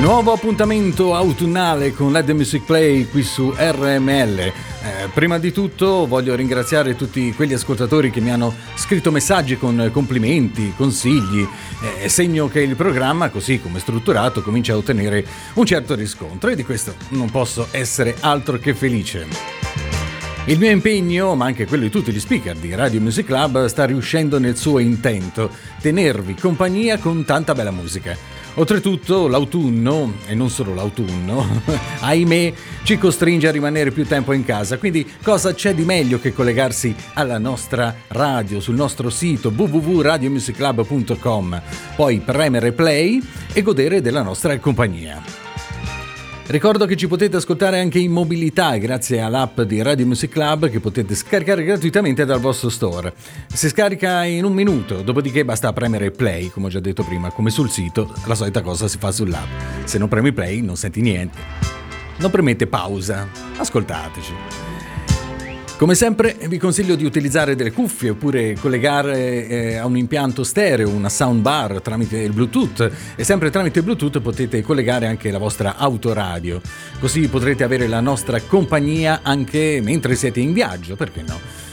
Nuovo appuntamento autunnale con Let the Music Play qui su RML. Eh, prima di tutto voglio ringraziare tutti quegli ascoltatori che mi hanno scritto messaggi con complimenti, consigli, eh, segno che il programma, così come strutturato, comincia a ottenere un certo riscontro e di questo non posso essere altro che felice. Il mio impegno, ma anche quello di tutti gli speaker di Radio Music Club, sta riuscendo nel suo intento, tenervi compagnia con tanta bella musica. Oltretutto l'autunno, e non solo l'autunno, ahimè, ci costringe a rimanere più tempo in casa, quindi cosa c'è di meglio che collegarsi alla nostra radio sul nostro sito www.radiomusicclub.com, poi premere play e godere della nostra compagnia. Ricordo che ci potete ascoltare anche in mobilità grazie all'app di Radio Music Club che potete scaricare gratuitamente dal vostro store. Si scarica in un minuto, dopodiché basta premere play, come ho già detto prima, come sul sito, la solita cosa si fa sull'app. Se non premi play non senti niente. Non premete pausa, ascoltateci. Come sempre vi consiglio di utilizzare delle cuffie oppure collegare eh, a un impianto stereo, una soundbar tramite il Bluetooth e sempre tramite Bluetooth potete collegare anche la vostra autoradio, così potrete avere la nostra compagnia anche mentre siete in viaggio, perché no?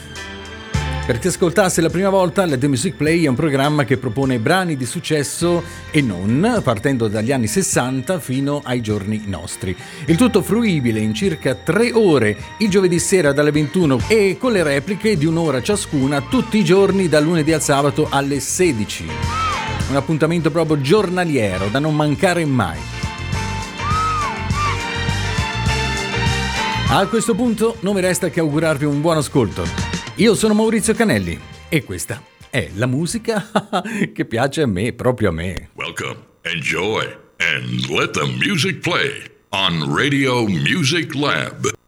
Per chi ascoltasse la prima volta, la The Music Play è un programma che propone brani di successo e non, partendo dagli anni 60 fino ai giorni nostri. Il tutto fruibile in circa tre ore il giovedì sera dalle 21 e con le repliche di un'ora ciascuna tutti i giorni dal lunedì al sabato alle 16. Un appuntamento proprio giornaliero da non mancare mai. A questo punto non mi resta che augurarvi un buon ascolto. Io sono Maurizio Canelli e questa è la musica che piace a me, proprio a me. Welcome, enjoy and let the music play on Radio Music Lab.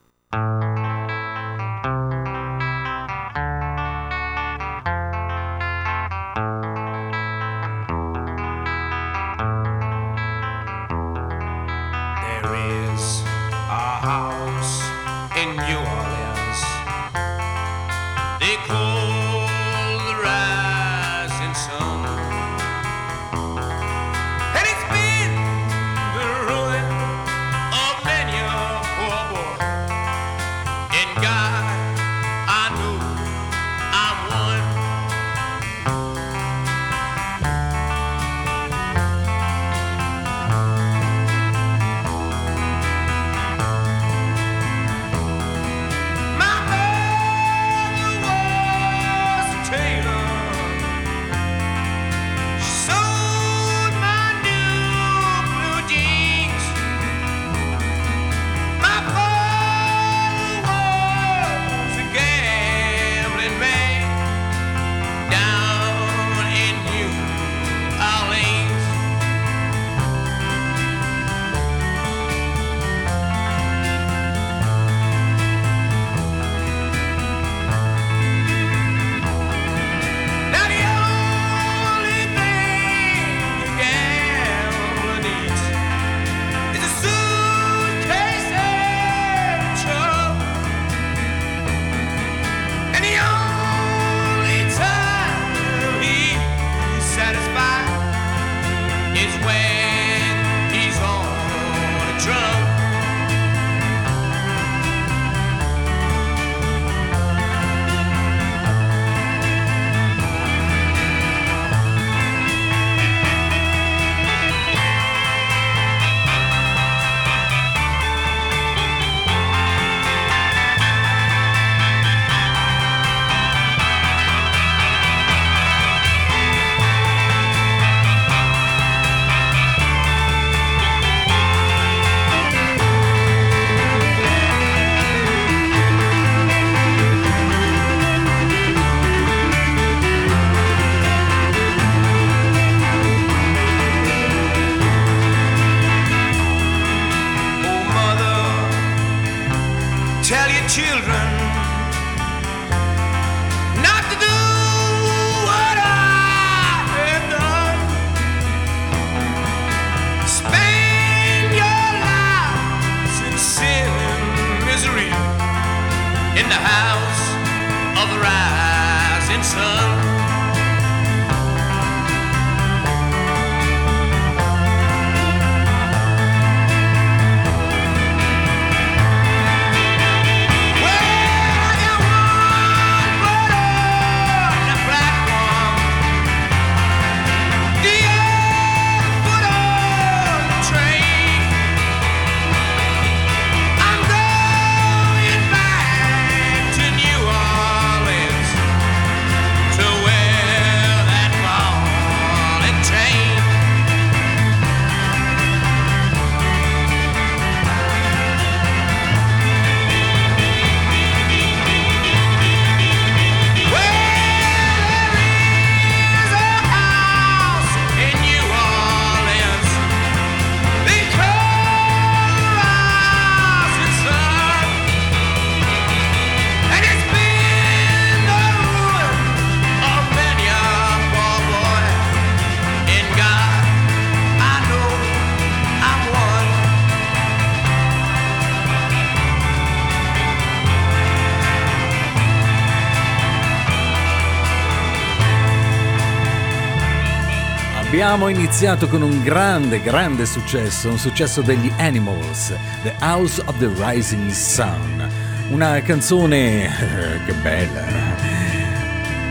Abbiamo iniziato con un grande, grande successo, un successo degli Animals, The House of the Rising Sun. Una canzone... che bella!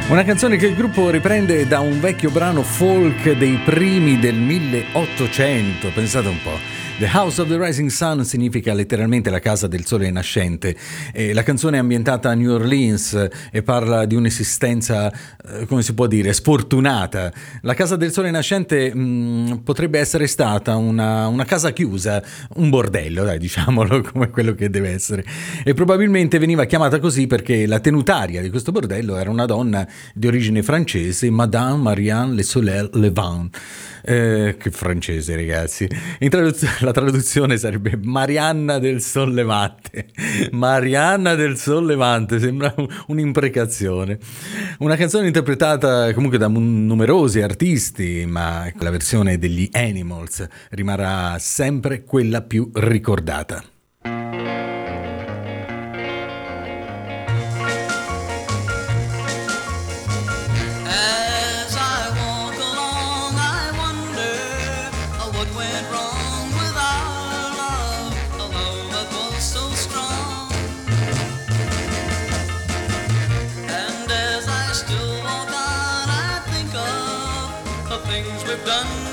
Una canzone che il gruppo riprende da un vecchio brano folk dei primi del 1800, pensate un po'. The House of the Rising Sun significa letteralmente la casa del sole nascente. E la canzone è ambientata a New Orleans e parla di un'esistenza, eh, come si può dire, sfortunata. La casa del sole nascente mh, mm, potrebbe essere stata una, una, casa chiusa, un bordello, dai, diciamolo come quello che deve essere. E probabilmente veniva chiamata così perché la tenutaria di questo bordello era una donna di origine francese, Madame Marianne Le Soleil Levant. Eh, che francese, ragazzi. Traduz- la traduzione sarebbe Marianna del Sollevante. Marianna del Sollevante, sembra un'imprecazione. Una canzone interpretata comunque da numerosi artisti, ma la versione degli Animals rimarrà sempre quella più ricordata. things we've done.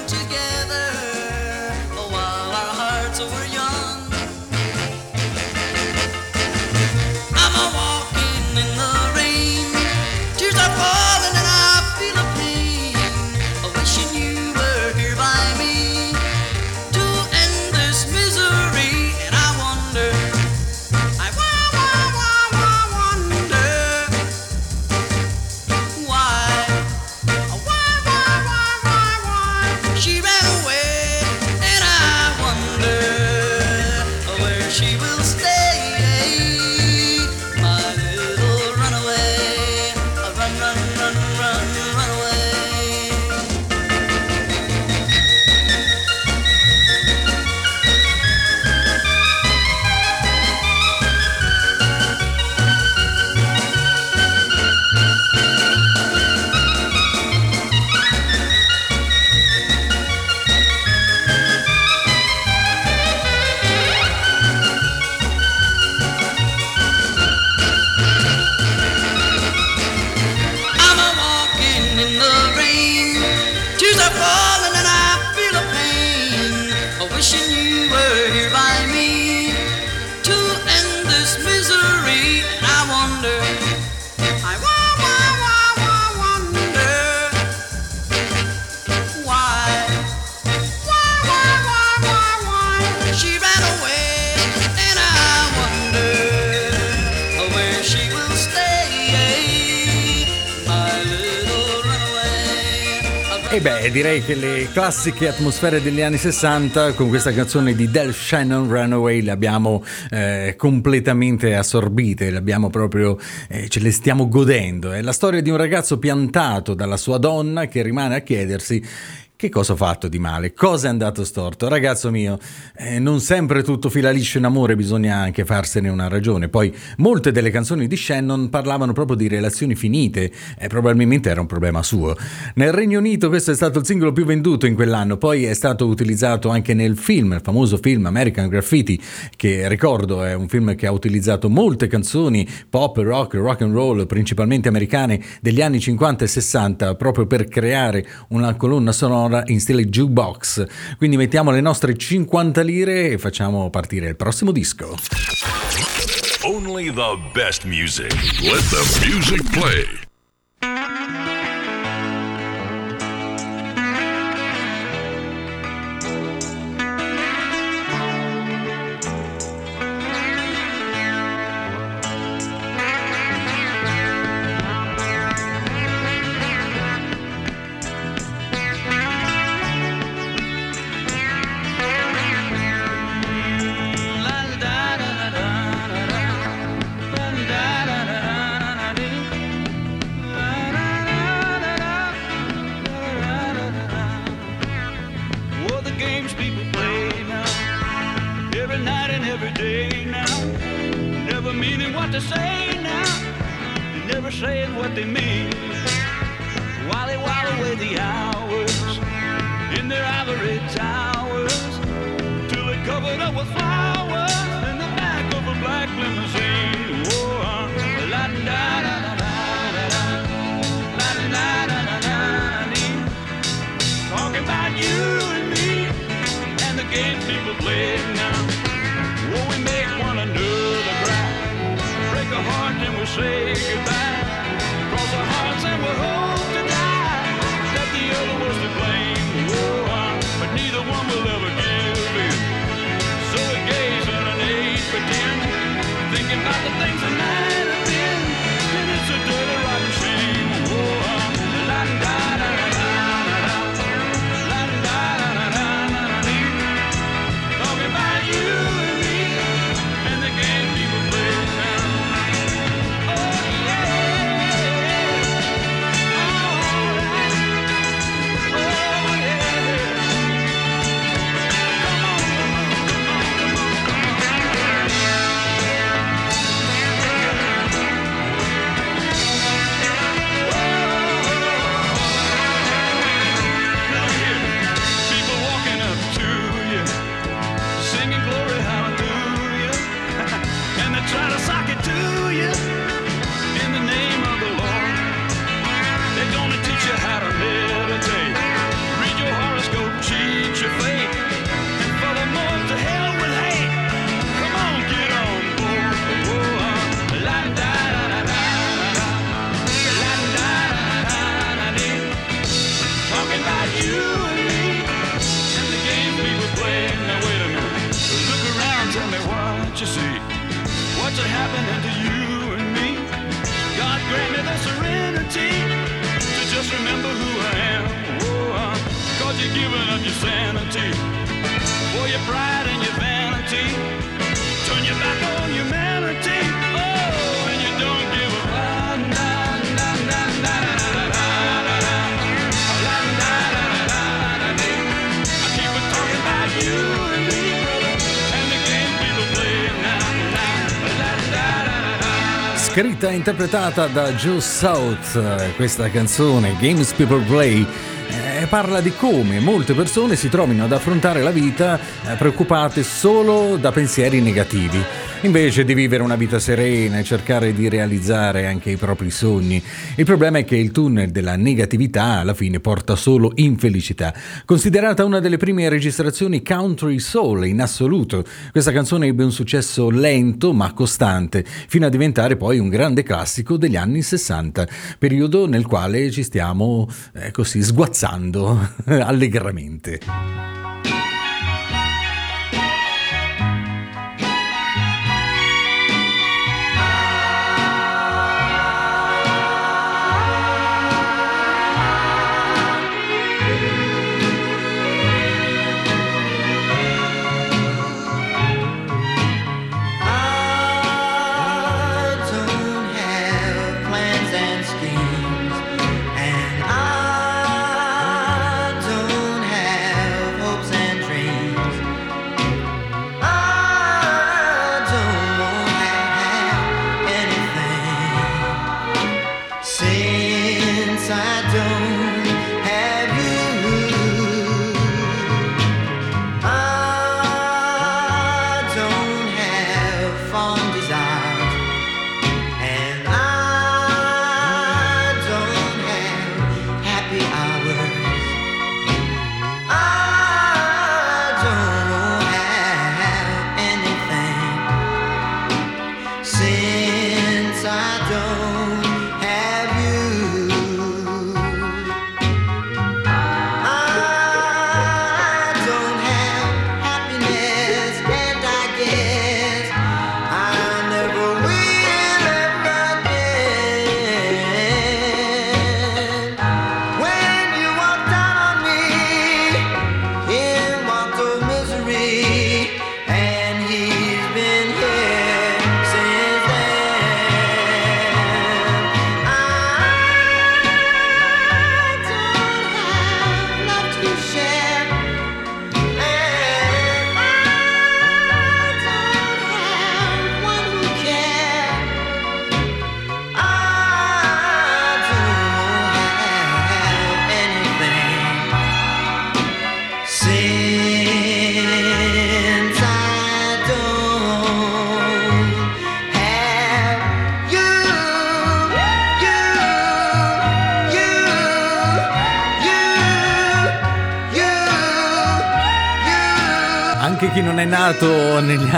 Beh, direi che le classiche atmosfere degli anni 60 con questa canzone di Del Shannon Runaway le abbiamo eh, completamente assorbite, le abbiamo proprio, eh, ce le stiamo godendo. È la storia di un ragazzo piantato dalla sua donna che rimane a chiedersi che cosa ho fatto di male? Cosa è andato storto? Ragazzo mio, eh, non sempre tutto fila liscio in amore, bisogna anche farsene una ragione. Poi molte delle canzoni di Shannon parlavano proprio di relazioni finite e probabilmente era un problema suo. Nel Regno Unito questo è stato il singolo più venduto in quell'anno, poi è stato utilizzato anche nel film, il famoso film American Graffiti, che ricordo è un film che ha utilizzato molte canzoni pop, rock, rock and roll, principalmente americane degli anni 50 e 60, proprio per creare una colonna sonora sonora in stile jukebox. Quindi mettiamo le nostre 50 lire e facciamo partire il prossimo disco. Only the best music. Let the music play. about you and me and the games people play now. Will we make one another cry? Break a heart and we'll say. Scritta e interpretata da Joe South, questa canzone Games People Play eh, parla di come molte persone si trovino ad affrontare la vita eh, preoccupate solo da pensieri negativi invece di vivere una vita serena e cercare di realizzare anche i propri sogni. Il problema è che il tunnel della negatività alla fine porta solo infelicità. Considerata una delle prime registrazioni country soul in assoluto, questa canzone ebbe un successo lento ma costante, fino a diventare poi un grande classico degli anni 60, periodo nel quale ci stiamo eh, così sguazzando allegramente.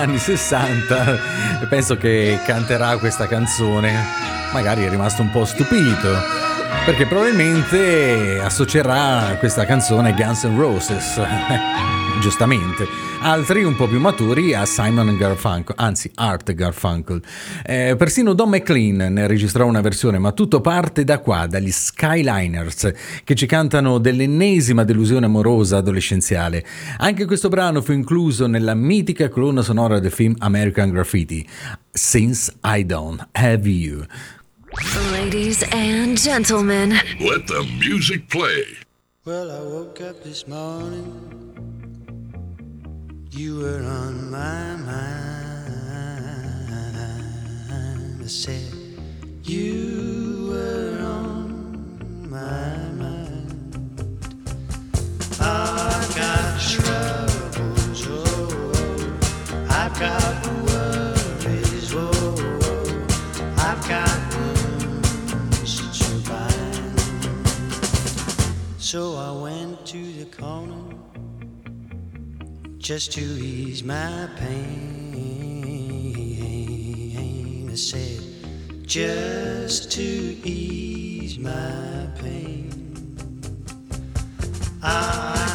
Anni 60 penso che canterà questa canzone, magari è rimasto un po' stupito, perché probabilmente associerà questa canzone Guns N' Roses, giustamente altri un po' più maturi a Simon Garfunkel, anzi Art Garfunkel. Eh, persino Don McLean ne registrò una versione, ma tutto parte da qua, dagli Skyliners, che ci cantano dell'ennesima delusione amorosa adolescenziale. Anche questo brano fu incluso nella mitica colonna sonora del film American Graffiti, Since I Don't Have You. Ladies and gentlemen, let the music play. Well, I woke up this morning. You were on my mind. I said, You were on my mind. I got troubles, oh, I've got worries, oh, I've got wounds to bind. So I went to the corner just to ease my pain. I said, just to ease my pain. I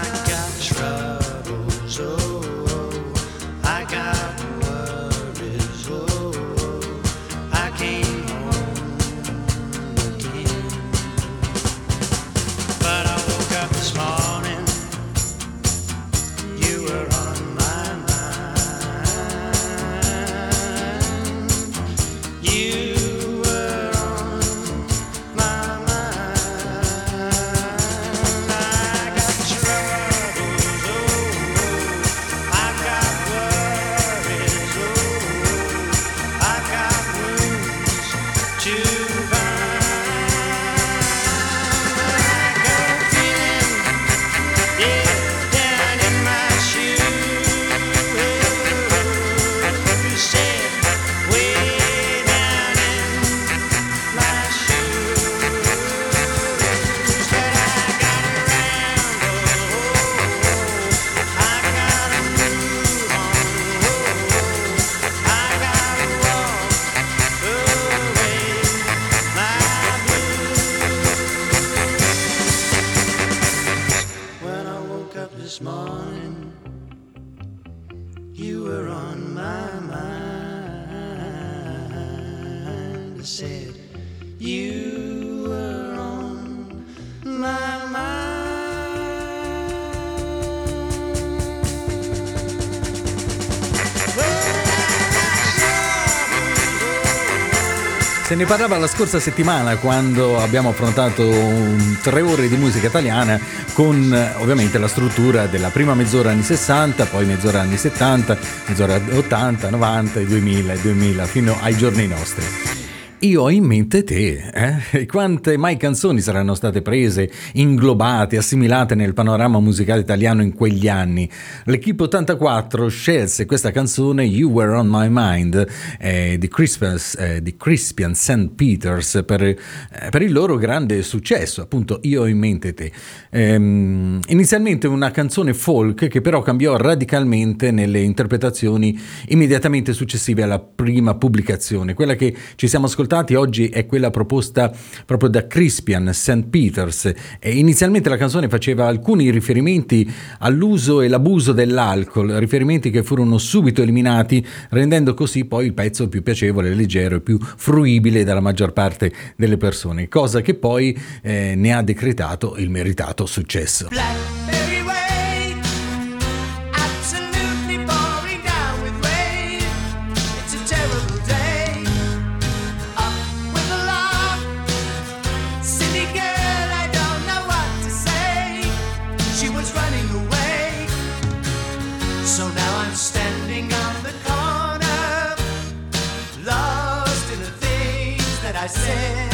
ne parlava la scorsa settimana quando abbiamo affrontato tre ore di musica italiana con eh, ovviamente la struttura della prima mezz'ora anni 60, poi mezz'ora anni 70, mezz'ora 80, 90, 2000, 2000 fino ai giorni nostri. Io ho in mente te, eh? Quante mai canzoni saranno state prese, inglobate, assimilate nel panorama musicale italiano in quegli anni. L'Equipe 84 scelse questa canzone You Were On My Mind eh, di, Crispian, eh, di Crispian St. Peters per, eh, per il loro grande successo, appunto Io ho in mente te. Ehm, inizialmente una canzone folk che però cambiò radicalmente nelle interpretazioni immediatamente successive alla prima pubblicazione. Quella che ci siamo ascoltati oggi è quella proposta proprio da Crispian St. Peters. E inizialmente la canzone faceva alcuni riferimenti all'uso e l'abuso dell'alcol, riferimenti che furono subito eliminati, rendendo così poi il pezzo più piacevole, leggero e più fruibile dalla maggior parte delle persone, cosa che poi eh, ne ha decretato il meritato successo. Blackberry I.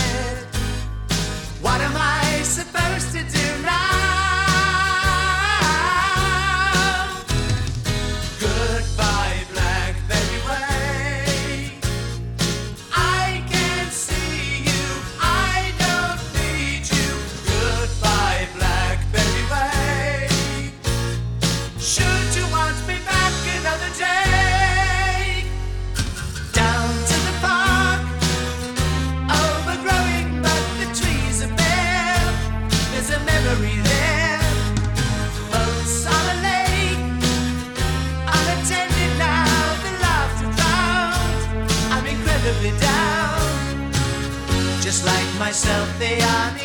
myself the honor.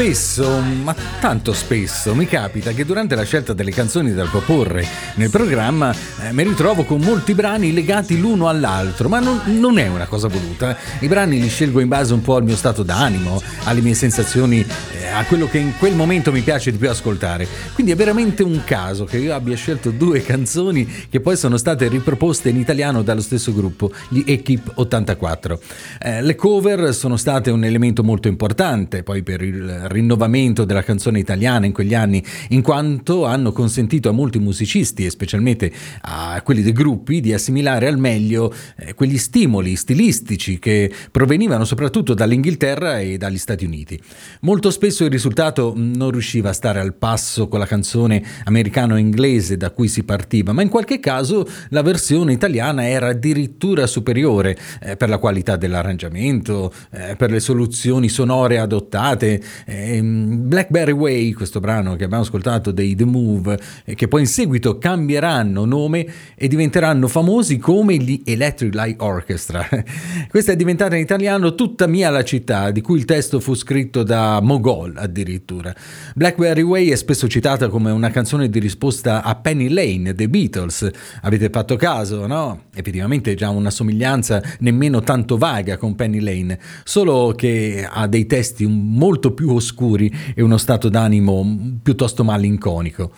Spesso, ma tanto spesso, mi capita che durante la scelta delle canzoni da proporre nel programma eh, mi ritrovo con molti brani legati l'uno all'altro, ma non, non è una cosa voluta. I brani li scelgo in base un po' al mio stato d'animo, alle mie sensazioni, eh, a quello che in quel momento mi piace di più ascoltare. Quindi è veramente un caso che io abbia scelto due canzoni che poi sono state riproposte in italiano dallo stesso gruppo, gli Equip 84. Eh, le cover sono state un elemento molto importante poi per il rinnovamento della canzone italiana in quegli anni, in quanto hanno consentito a molti musicisti e specialmente a quelli dei gruppi di assimilare al meglio eh, quegli stimoli stilistici che provenivano soprattutto dall'Inghilterra e dagli Stati Uniti. Molto spesso il risultato non riusciva a stare al passo con la canzone americano-inglese da cui si partiva, ma in qualche caso la versione italiana era addirittura superiore eh, per la qualità dell'arrangiamento, eh, per le soluzioni sonore adottate. Ehm, Blackberry Way, questo brano che abbiamo ascoltato dei The Move, eh, che poi in seguito cambieranno nome e diventeranno famosi come gli Electric Light Orchestra. Questa è diventata in italiano Tutta mia la città, di cui il testo fu scritto da Mogol addirittura. Blackberry Way è spesso citata come una canzone di risposta a Penny Lane dei Beatles. Avete fatto caso, no? Effettivamente già una somiglianza nemmeno tanto vaga con Penny Lane, solo che ha dei testi molto più oscuri e uno stato d'animo piuttosto malinconico.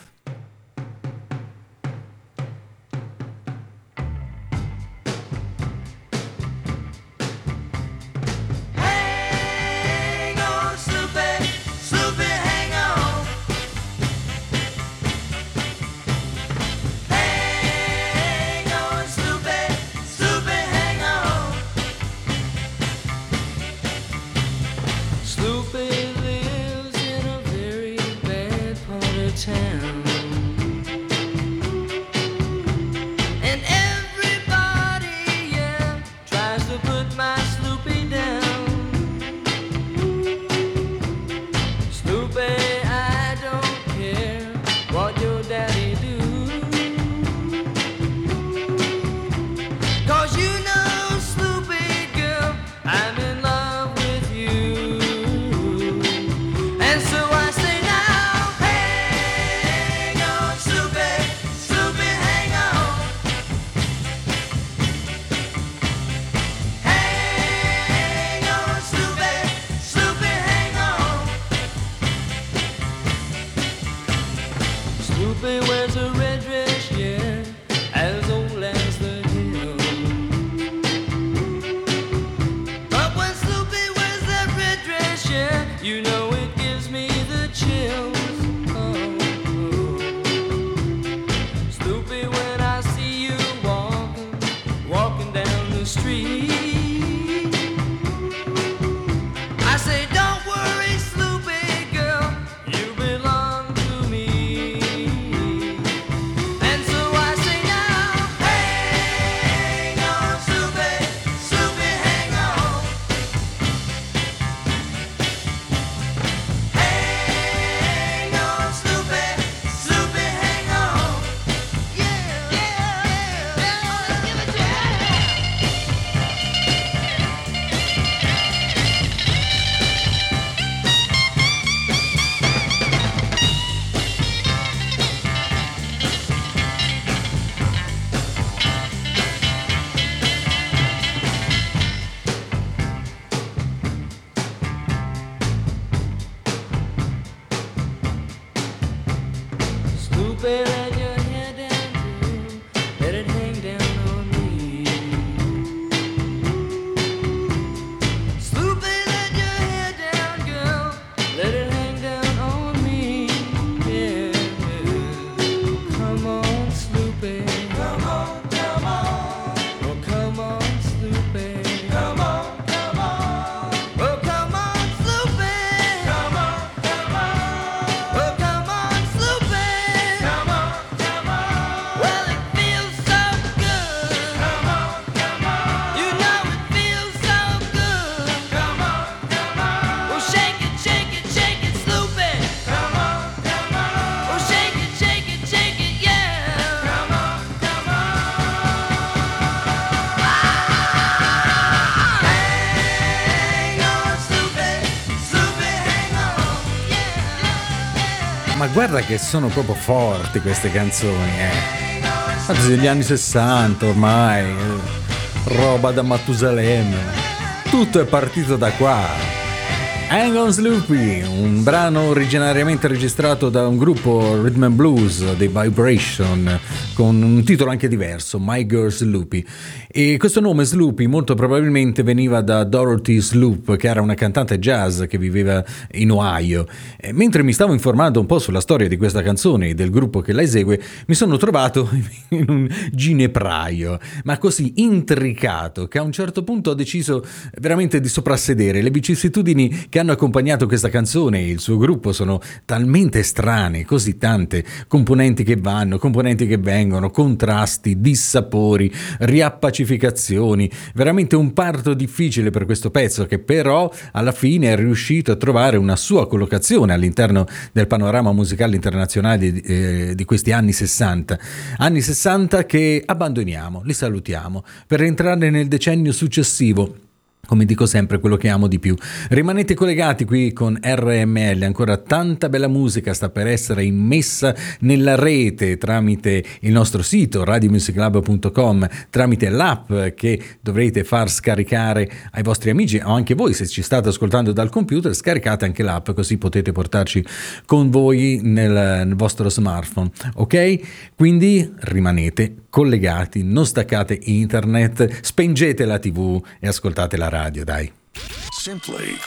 Guarda che sono proprio forti queste canzoni, eh. Anzi, degli anni 60 ormai, eh, roba da Matusalemme. Tutto è partito da qua. Hang on Sloopy, un brano originariamente registrato da un gruppo rhythm and blues dei Vibration con un titolo anche diverso, My Girl Sloopy. E questo nome Sloopy molto probabilmente veniva da Dorothy Sloop, che era una cantante jazz che viveva in Ohio. E mentre mi stavo informando un po' sulla storia di questa canzone e del gruppo che la esegue, mi sono trovato in un ginepraio, ma così intricato che a un certo punto ho deciso veramente di soprassedere. Le vicissitudini che hanno accompagnato questa canzone e il suo gruppo sono talmente strane, così tante componenti che vanno, componenti che vengono, contrasti, dissapori, riappacificazioni, veramente un parto difficile per questo pezzo che però alla fine è riuscito a trovare una sua collocazione all'interno del panorama musicale internazionale eh, di questi anni 60. Anni 60 che abbandoniamo, li salutiamo per entrare nel decennio successivo come dico sempre, quello che amo di più. Rimanete collegati qui con RML, ancora tanta bella musica sta per essere immessa nella rete tramite il nostro sito radiomusiclub.com, tramite l'app che dovrete far scaricare ai vostri amici o anche voi se ci state ascoltando dal computer, scaricate anche l'app così potete portarci con voi nel, nel vostro smartphone, ok? Quindi rimanete collegati, non staccate internet, spengete la tv e ascoltate la radio, dai. Simply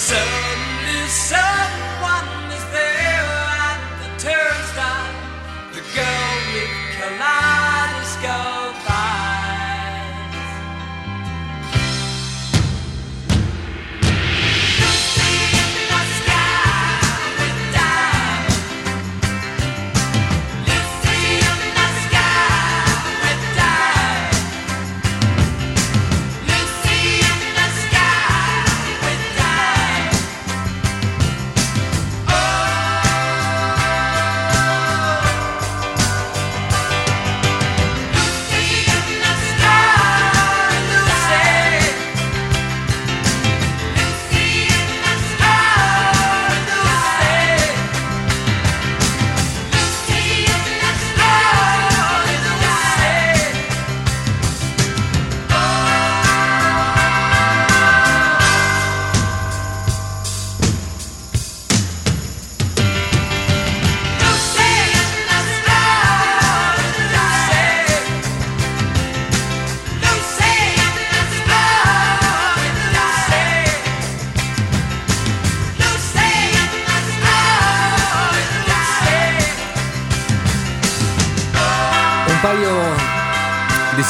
So.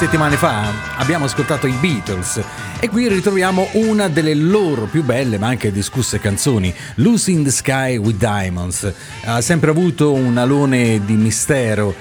Settimane fa abbiamo ascoltato i Beatles e qui ritroviamo una delle loro più belle ma anche discusse canzoni, Lucy in the Sky with Diamonds. Ha sempre avuto un alone di mistero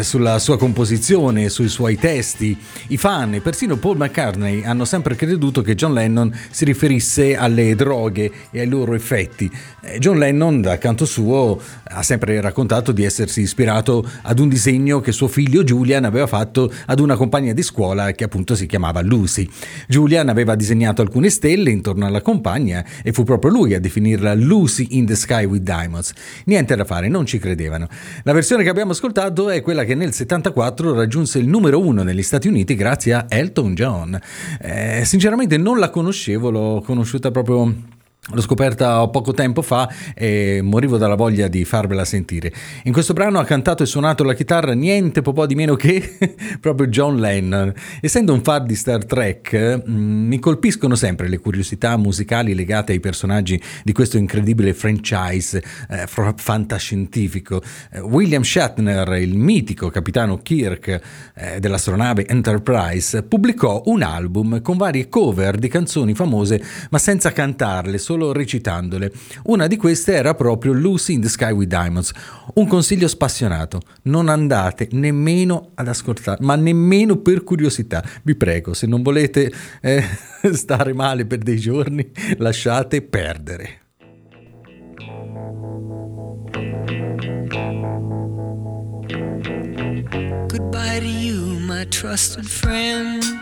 sulla sua composizione, sui suoi testi. I fan e persino Paul McCartney hanno sempre creduto che John Lennon si riferisse alle droghe e ai loro effetti. Eh, John Lennon, dal canto suo, ha sempre raccontato di essersi ispirato ad un disegno che suo figlio Julian aveva fatto ad una compagna di scuola che appunto si chiamava Lucy. Julian aveva disegnato alcune stelle intorno alla compagna e fu proprio lui a definirla Lucy in the Sky with Diamonds. Niente da fare, non ci credevano. La versione che abbiamo ascoltato è quella che nel 74 raggiunse il numero uno negli Stati Uniti grazie a Elton John. Eh, sinceramente non la conoscevo, l'ho conosciuta proprio L'ho scoperta poco tempo fa e morivo dalla voglia di farvela sentire. In questo brano ha cantato e suonato la chitarra niente po' di meno che proprio John Lennon. Essendo un fan di Star Trek, mh, mi colpiscono sempre le curiosità musicali legate ai personaggi di questo incredibile franchise eh, fantascientifico. Eh, William Shatner, il mitico capitano Kirk eh, dell'astronave Enterprise, pubblicò un album con varie cover di canzoni famose ma senza cantarle, solo recitandole. Una di queste era proprio Lucy in the Sky with Diamonds. Un consiglio spassionato, non andate nemmeno ad ascoltare, ma nemmeno per curiosità. Vi prego, se non volete eh, stare male per dei giorni, lasciate perdere. Goodbye to you, my trusted friend.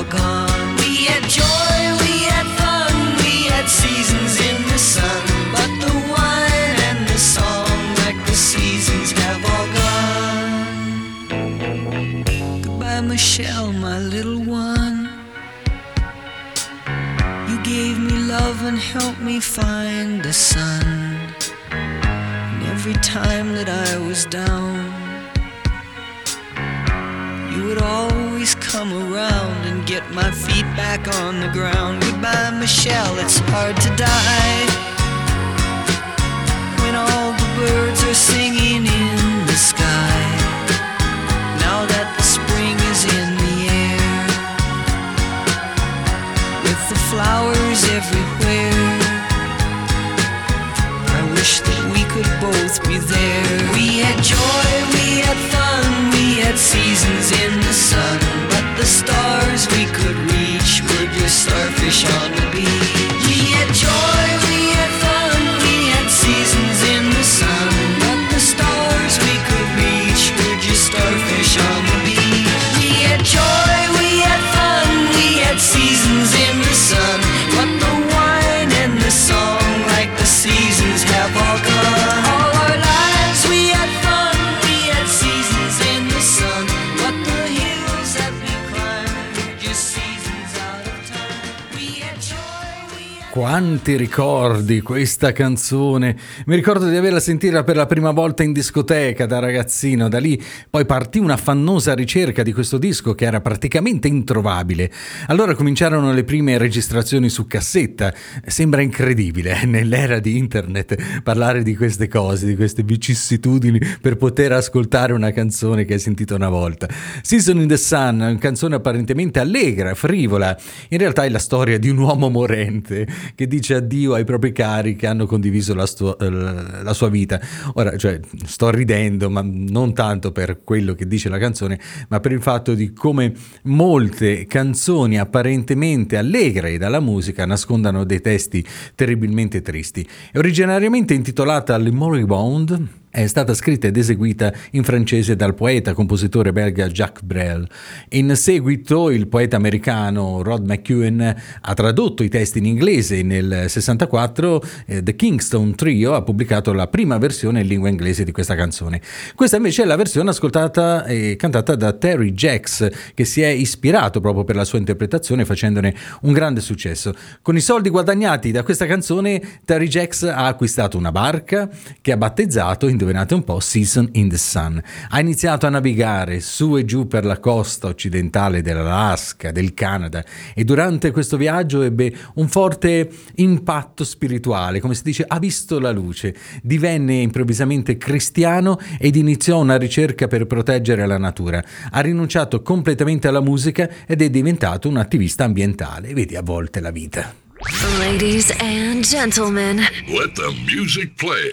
We had joy, we had fun, we had seasons in the sun. But the wine and the song, like the seasons, have all gone. Goodbye, Michelle, my little one. You gave me love and helped me find the sun. And every time that I was down, you would always come around get my feet back on the ground. Goodbye, Michelle, it's hard to die when all the birds are singing in the sky. Now that the spring is in the air, with the flowers everywhere. I wish that we could both be there. We had joy, we had fun, we had seasons in the sun. But the stars Revolution Quanti ricordi questa canzone. Mi ricordo di averla sentita per la prima volta in discoteca da ragazzino. Da lì poi partì una fannosa ricerca di questo disco che era praticamente introvabile. Allora cominciarono le prime registrazioni su cassetta. Sembra incredibile eh, nell'era di internet parlare di queste cose, di queste vicissitudini per poter ascoltare una canzone che hai sentito una volta. Season in the Sun, una canzone apparentemente allegra, frivola. In realtà è la storia di un uomo morente che dice addio ai propri cari che hanno condiviso la, sto- eh, la sua vita. Ora, cioè, sto ridendo, ma non tanto per quello che dice la canzone, ma per il fatto di come molte canzoni apparentemente allegre dalla musica nascondano dei testi terribilmente tristi. È originariamente intitolata Le Moribond, è stata scritta ed eseguita in francese dal poeta compositore belga Jacques Brel. In seguito il poeta americano Rod McEwen ha tradotto i testi in inglese e nel 64 eh, The Kingston Trio ha pubblicato la prima versione in lingua inglese di questa canzone. Questa invece è la versione ascoltata e cantata da Terry Jacks che si è ispirato proprio per la sua interpretazione facendone un grande successo. Con i soldi guadagnati da questa canzone Terry Jacks ha acquistato una barca che ha battezzato, indovinate un po', Season in the Sun. Ha iniziato a navigare su e giù per la costa occidentale dell'Alaska, del Canada e durante questo viaggio ebbe un forte impatto spirituale, come si dice, ha visto la luce, divenne improvvisamente cristiano ed iniziò una ricerca per proteggere la natura. Ha rinunciato completamente alla musica ed è diventato un attivista ambientale. Vedi a volte la vita. Ladies and gentlemen, Let the music play.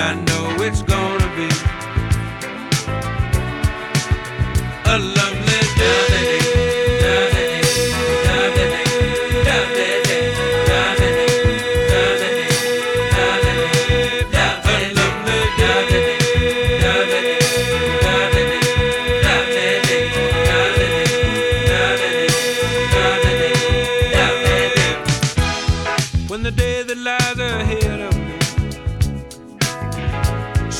I know it's gonna be a lovely day. When the day that lies ahead of me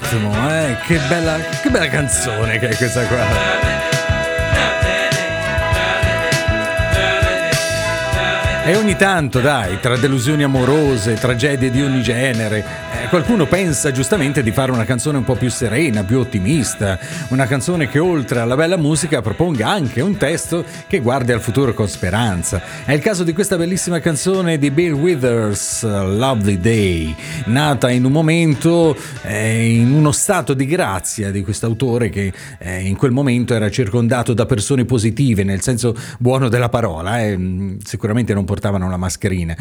ritmo, eh? Che bella, che bella canzone che è questa qua. E ogni tanto, dai, tra delusioni amorose, tragedie di ogni genere, eh, qualcuno pensa giustamente di fare una canzone un po' più serena, più ottimista, una canzone che oltre alla bella musica proponga anche un testo che guardi al futuro con speranza. È il caso di questa bellissima canzone di Bill Withers, Lovely Day, nata in un momento, eh, in uno stato di grazia di quest'autore che eh, in quel momento era circondato da persone positive, nel senso buono della parola, eh, sicuramente non portavano la mascherina.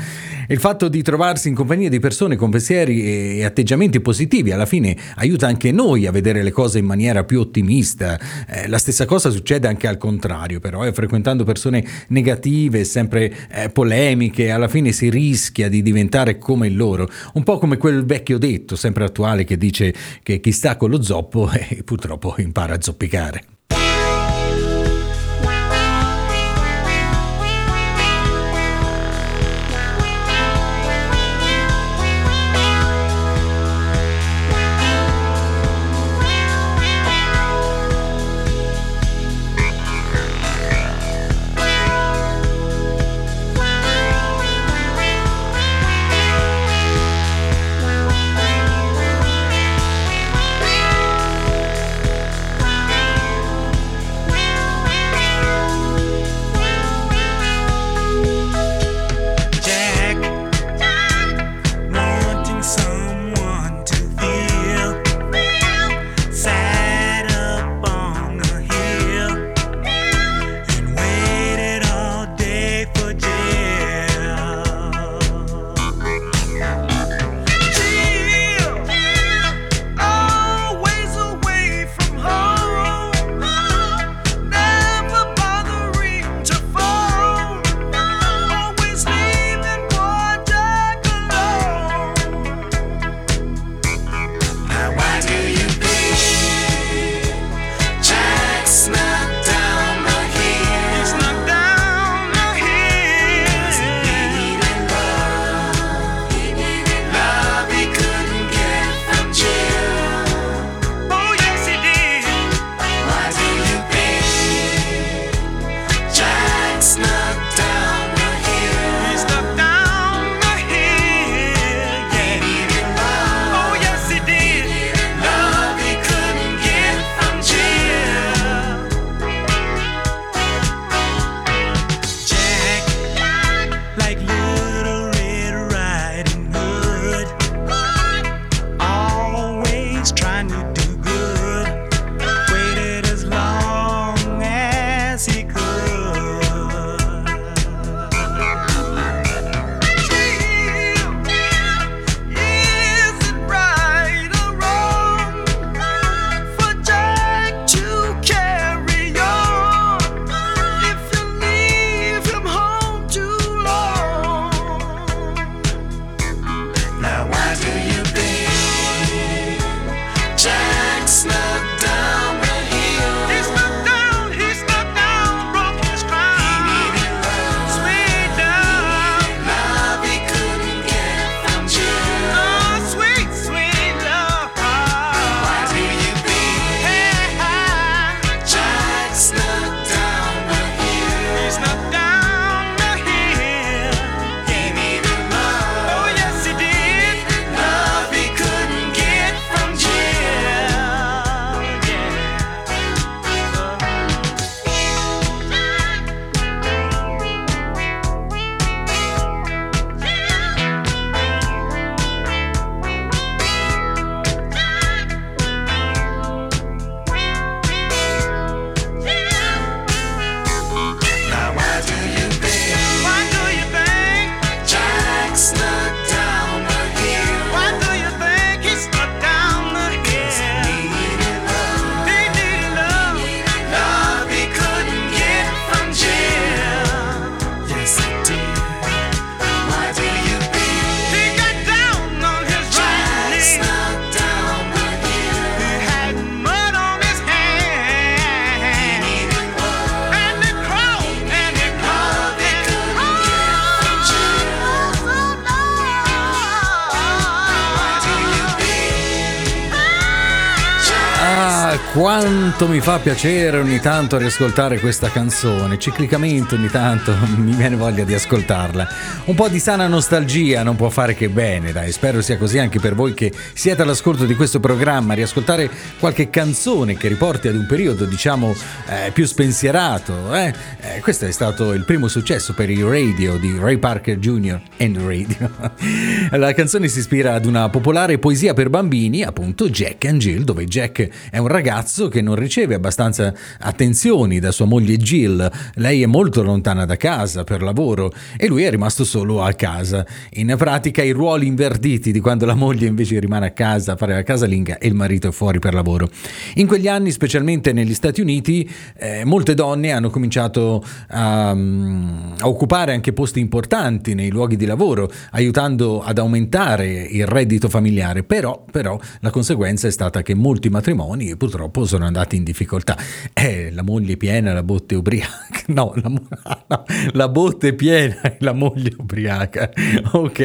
Il fatto di trovarsi in compagnia di persone con pensieri e atteggiamenti positivi alla fine aiuta anche noi a vedere le cose in maniera più ottimista. Eh, la stessa cosa succede anche al contrario, però, eh, frequentando persone negative, sempre eh, polemiche, alla fine si rischia di diventare come loro, un po' come quel vecchio detto sempre attuale che dice che chi sta con lo zoppo eh, purtroppo impara a zoppicare. Quanto mi fa piacere ogni tanto riascoltare questa canzone. Ciclicamente ogni tanto mi viene voglia di ascoltarla. Un po' di sana nostalgia non può fare che bene, dai. Spero sia così anche per voi che siete all'ascolto di questo programma. Riascoltare qualche canzone che riporti ad un periodo, diciamo, eh, più spensierato. Eh? Eh, questo è stato il primo successo per i radio di Ray Parker Jr. and Radio. La canzone si ispira ad una popolare poesia per bambini, appunto Jack and Jill, dove Jack è un ragazzo che non riceve abbastanza attenzioni da sua moglie Jill. Lei è molto lontana da casa per lavoro e lui è rimasto solo a casa. In pratica i ruoli invertiti di quando la moglie invece rimane a casa a fare la casalinga e il marito è fuori per lavoro. In quegli anni, specialmente negli Stati Uniti, eh, molte donne hanno cominciato a, mm, a occupare anche posti importanti nei luoghi di lavoro, aiutando ad aumentare il reddito familiare. Però, però la conseguenza è stata che molti matrimoni purtroppo sono andati in difficoltà. Eh, la moglie piena, la botte ubriaca. No, la, no, la botte piena e la moglie ubriaca. Ok.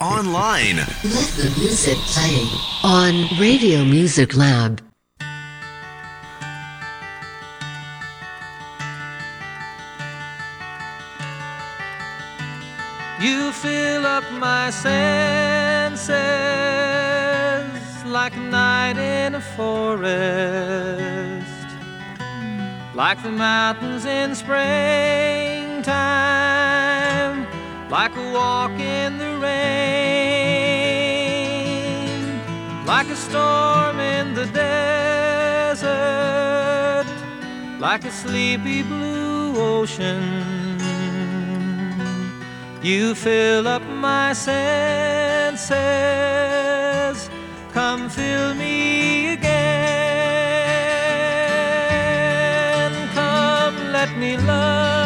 Online. Let the music play on Radio Music Lab. You fill up my senses like a night in a forest, like the mountains in springtime, like a walk in the rain, like a storm in the desert, like a sleepy blue ocean. You fill up my senses. Come fill me again. Come, let me love.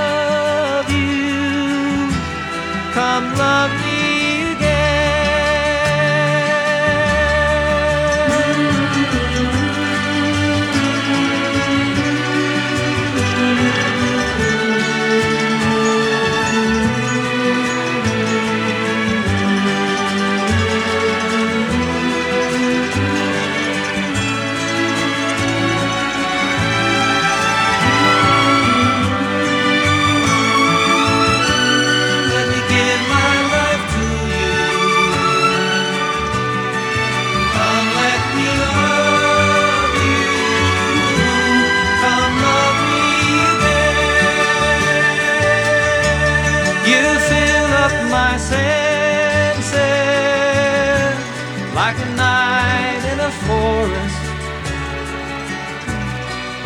Come, love me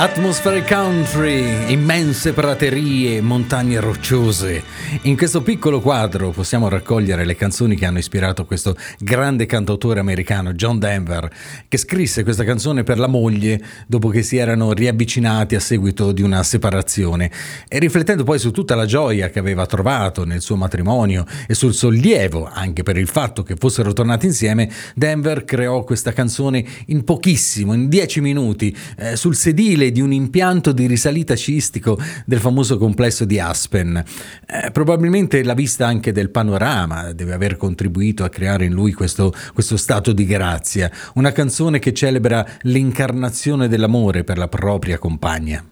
Atmospheric Country, immense praterie, montagne rocciose. In questo piccolo quadro possiamo raccogliere le canzoni che hanno ispirato questo grande cantautore americano, John Denver, che scrisse questa canzone per la moglie dopo che si erano riavvicinati a seguito di una separazione e riflettendo poi su tutta la gioia che aveva trovato nel suo matrimonio e sul sollievo anche per il fatto che fossero tornati insieme, Denver creò questa canzone in pochissimo, in dieci minuti, eh, sul sedile di un impianto di risalita sciistico del famoso complesso di Aspen. Eh, probabilmente la vista anche del panorama deve aver contribuito a creare in lui questo, questo stato di grazia, una canzone che celebra l'incarnazione dell'amore per la propria compagna.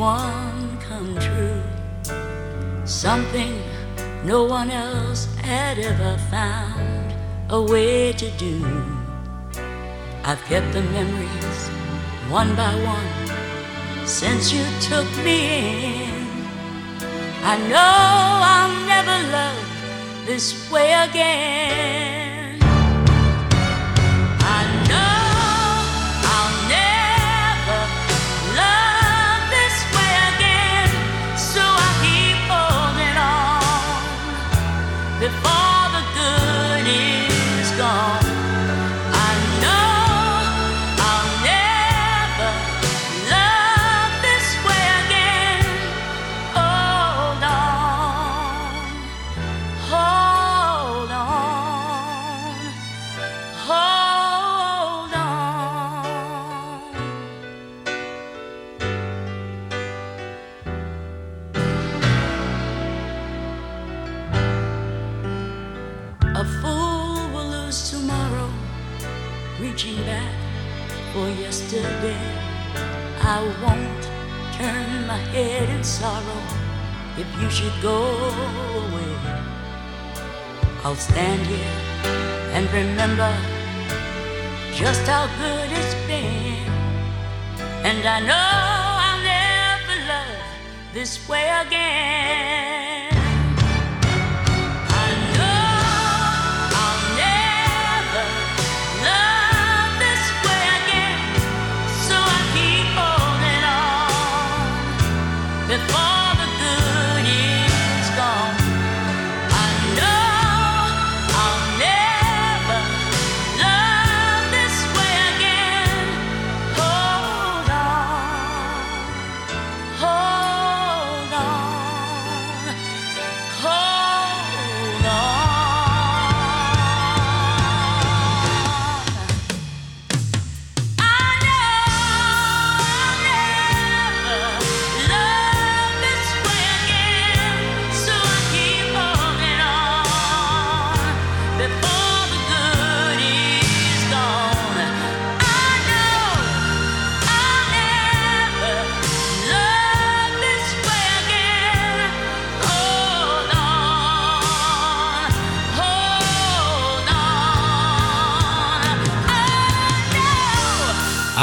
One come true. Something no one else had ever found a way to do. I've kept the memories one by one since you took me in. I know I'll never love this way again. Reaching back for yesterday. I won't turn my head in sorrow if you should go away. I'll stand here and remember just how good it's been. And I know I'll never love this way again.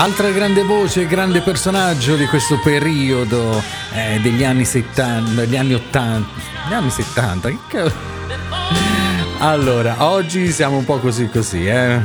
Altra grande voce, grande personaggio di questo periodo eh, degli anni 70, degli anni 80, gli anni 70, che. Allora, oggi siamo un po' così così, eh.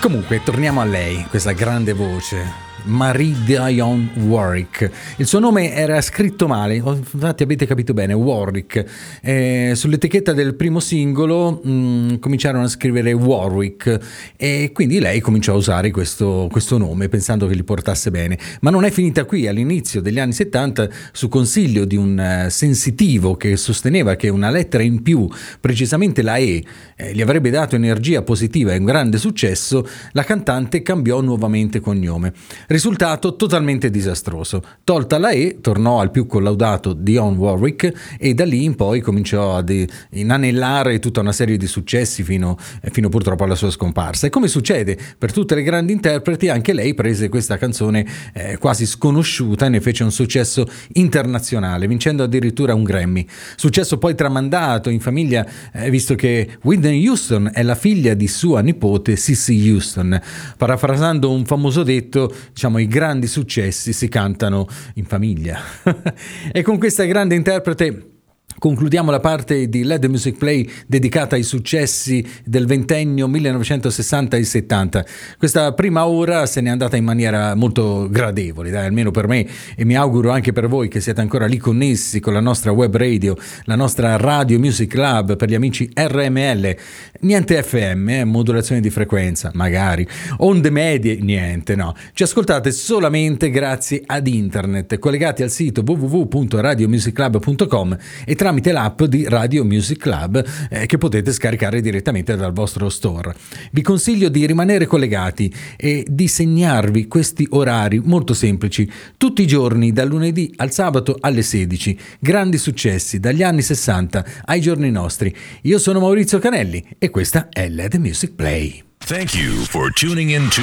Comunque, torniamo a lei, questa grande voce. Marie Dion Warwick. Il suo nome era scritto male, infatti avete capito bene, Warwick. Eh, sull'etichetta del primo singolo mh, cominciarono a scrivere Warwick e quindi lei cominciò a usare questo, questo nome pensando che gli portasse bene. Ma non è finita qui, all'inizio degli anni 70, su consiglio di un eh, sensitivo che sosteneva che una lettera in più, precisamente la E, eh, gli avrebbe dato energia positiva e un grande successo, la cantante cambiò nuovamente cognome. Risultato totalmente disastroso. Tolta la E, tornò al più collaudato Dion Warwick e da lì in poi cominciò ad inanellare tutta una serie di successi fino, eh, fino purtroppo alla sua scomparsa. E come succede per tutte le grandi interpreti, anche lei prese questa canzone eh, quasi sconosciuta e ne fece un successo internazionale, vincendo addirittura un Grammy. Successo poi tramandato in famiglia, eh, visto che Whitney Houston è la figlia di sua nipote Sissy Houston. Parafrasando un famoso detto, diciamo i grandi successi si cantano in famiglia. e con questa grande interprete Concludiamo la parte di LED Music Play dedicata ai successi del ventennio 1960 e 70. Questa prima ora se n'è andata in maniera molto gradevole, dai, almeno per me e mi auguro anche per voi che siete ancora lì connessi con la nostra web radio, la nostra Radio Music Lab per gli amici RML. Niente FM, eh, modulazione di frequenza, magari. Onde medie, niente, no. Ci ascoltate solamente grazie ad internet, collegati al sito www.radiomusiclub.com e tramite l'app di Radio Music Club eh, che potete scaricare direttamente dal vostro store. Vi consiglio di rimanere collegati e di segnarvi questi orari molto semplici, tutti i giorni dal lunedì al sabato alle 16. Grandi successi dagli anni 60 ai giorni nostri. Io sono Maurizio Canelli e questa è LED Music Play. Thank you for tuning in to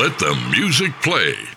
Let the Music Play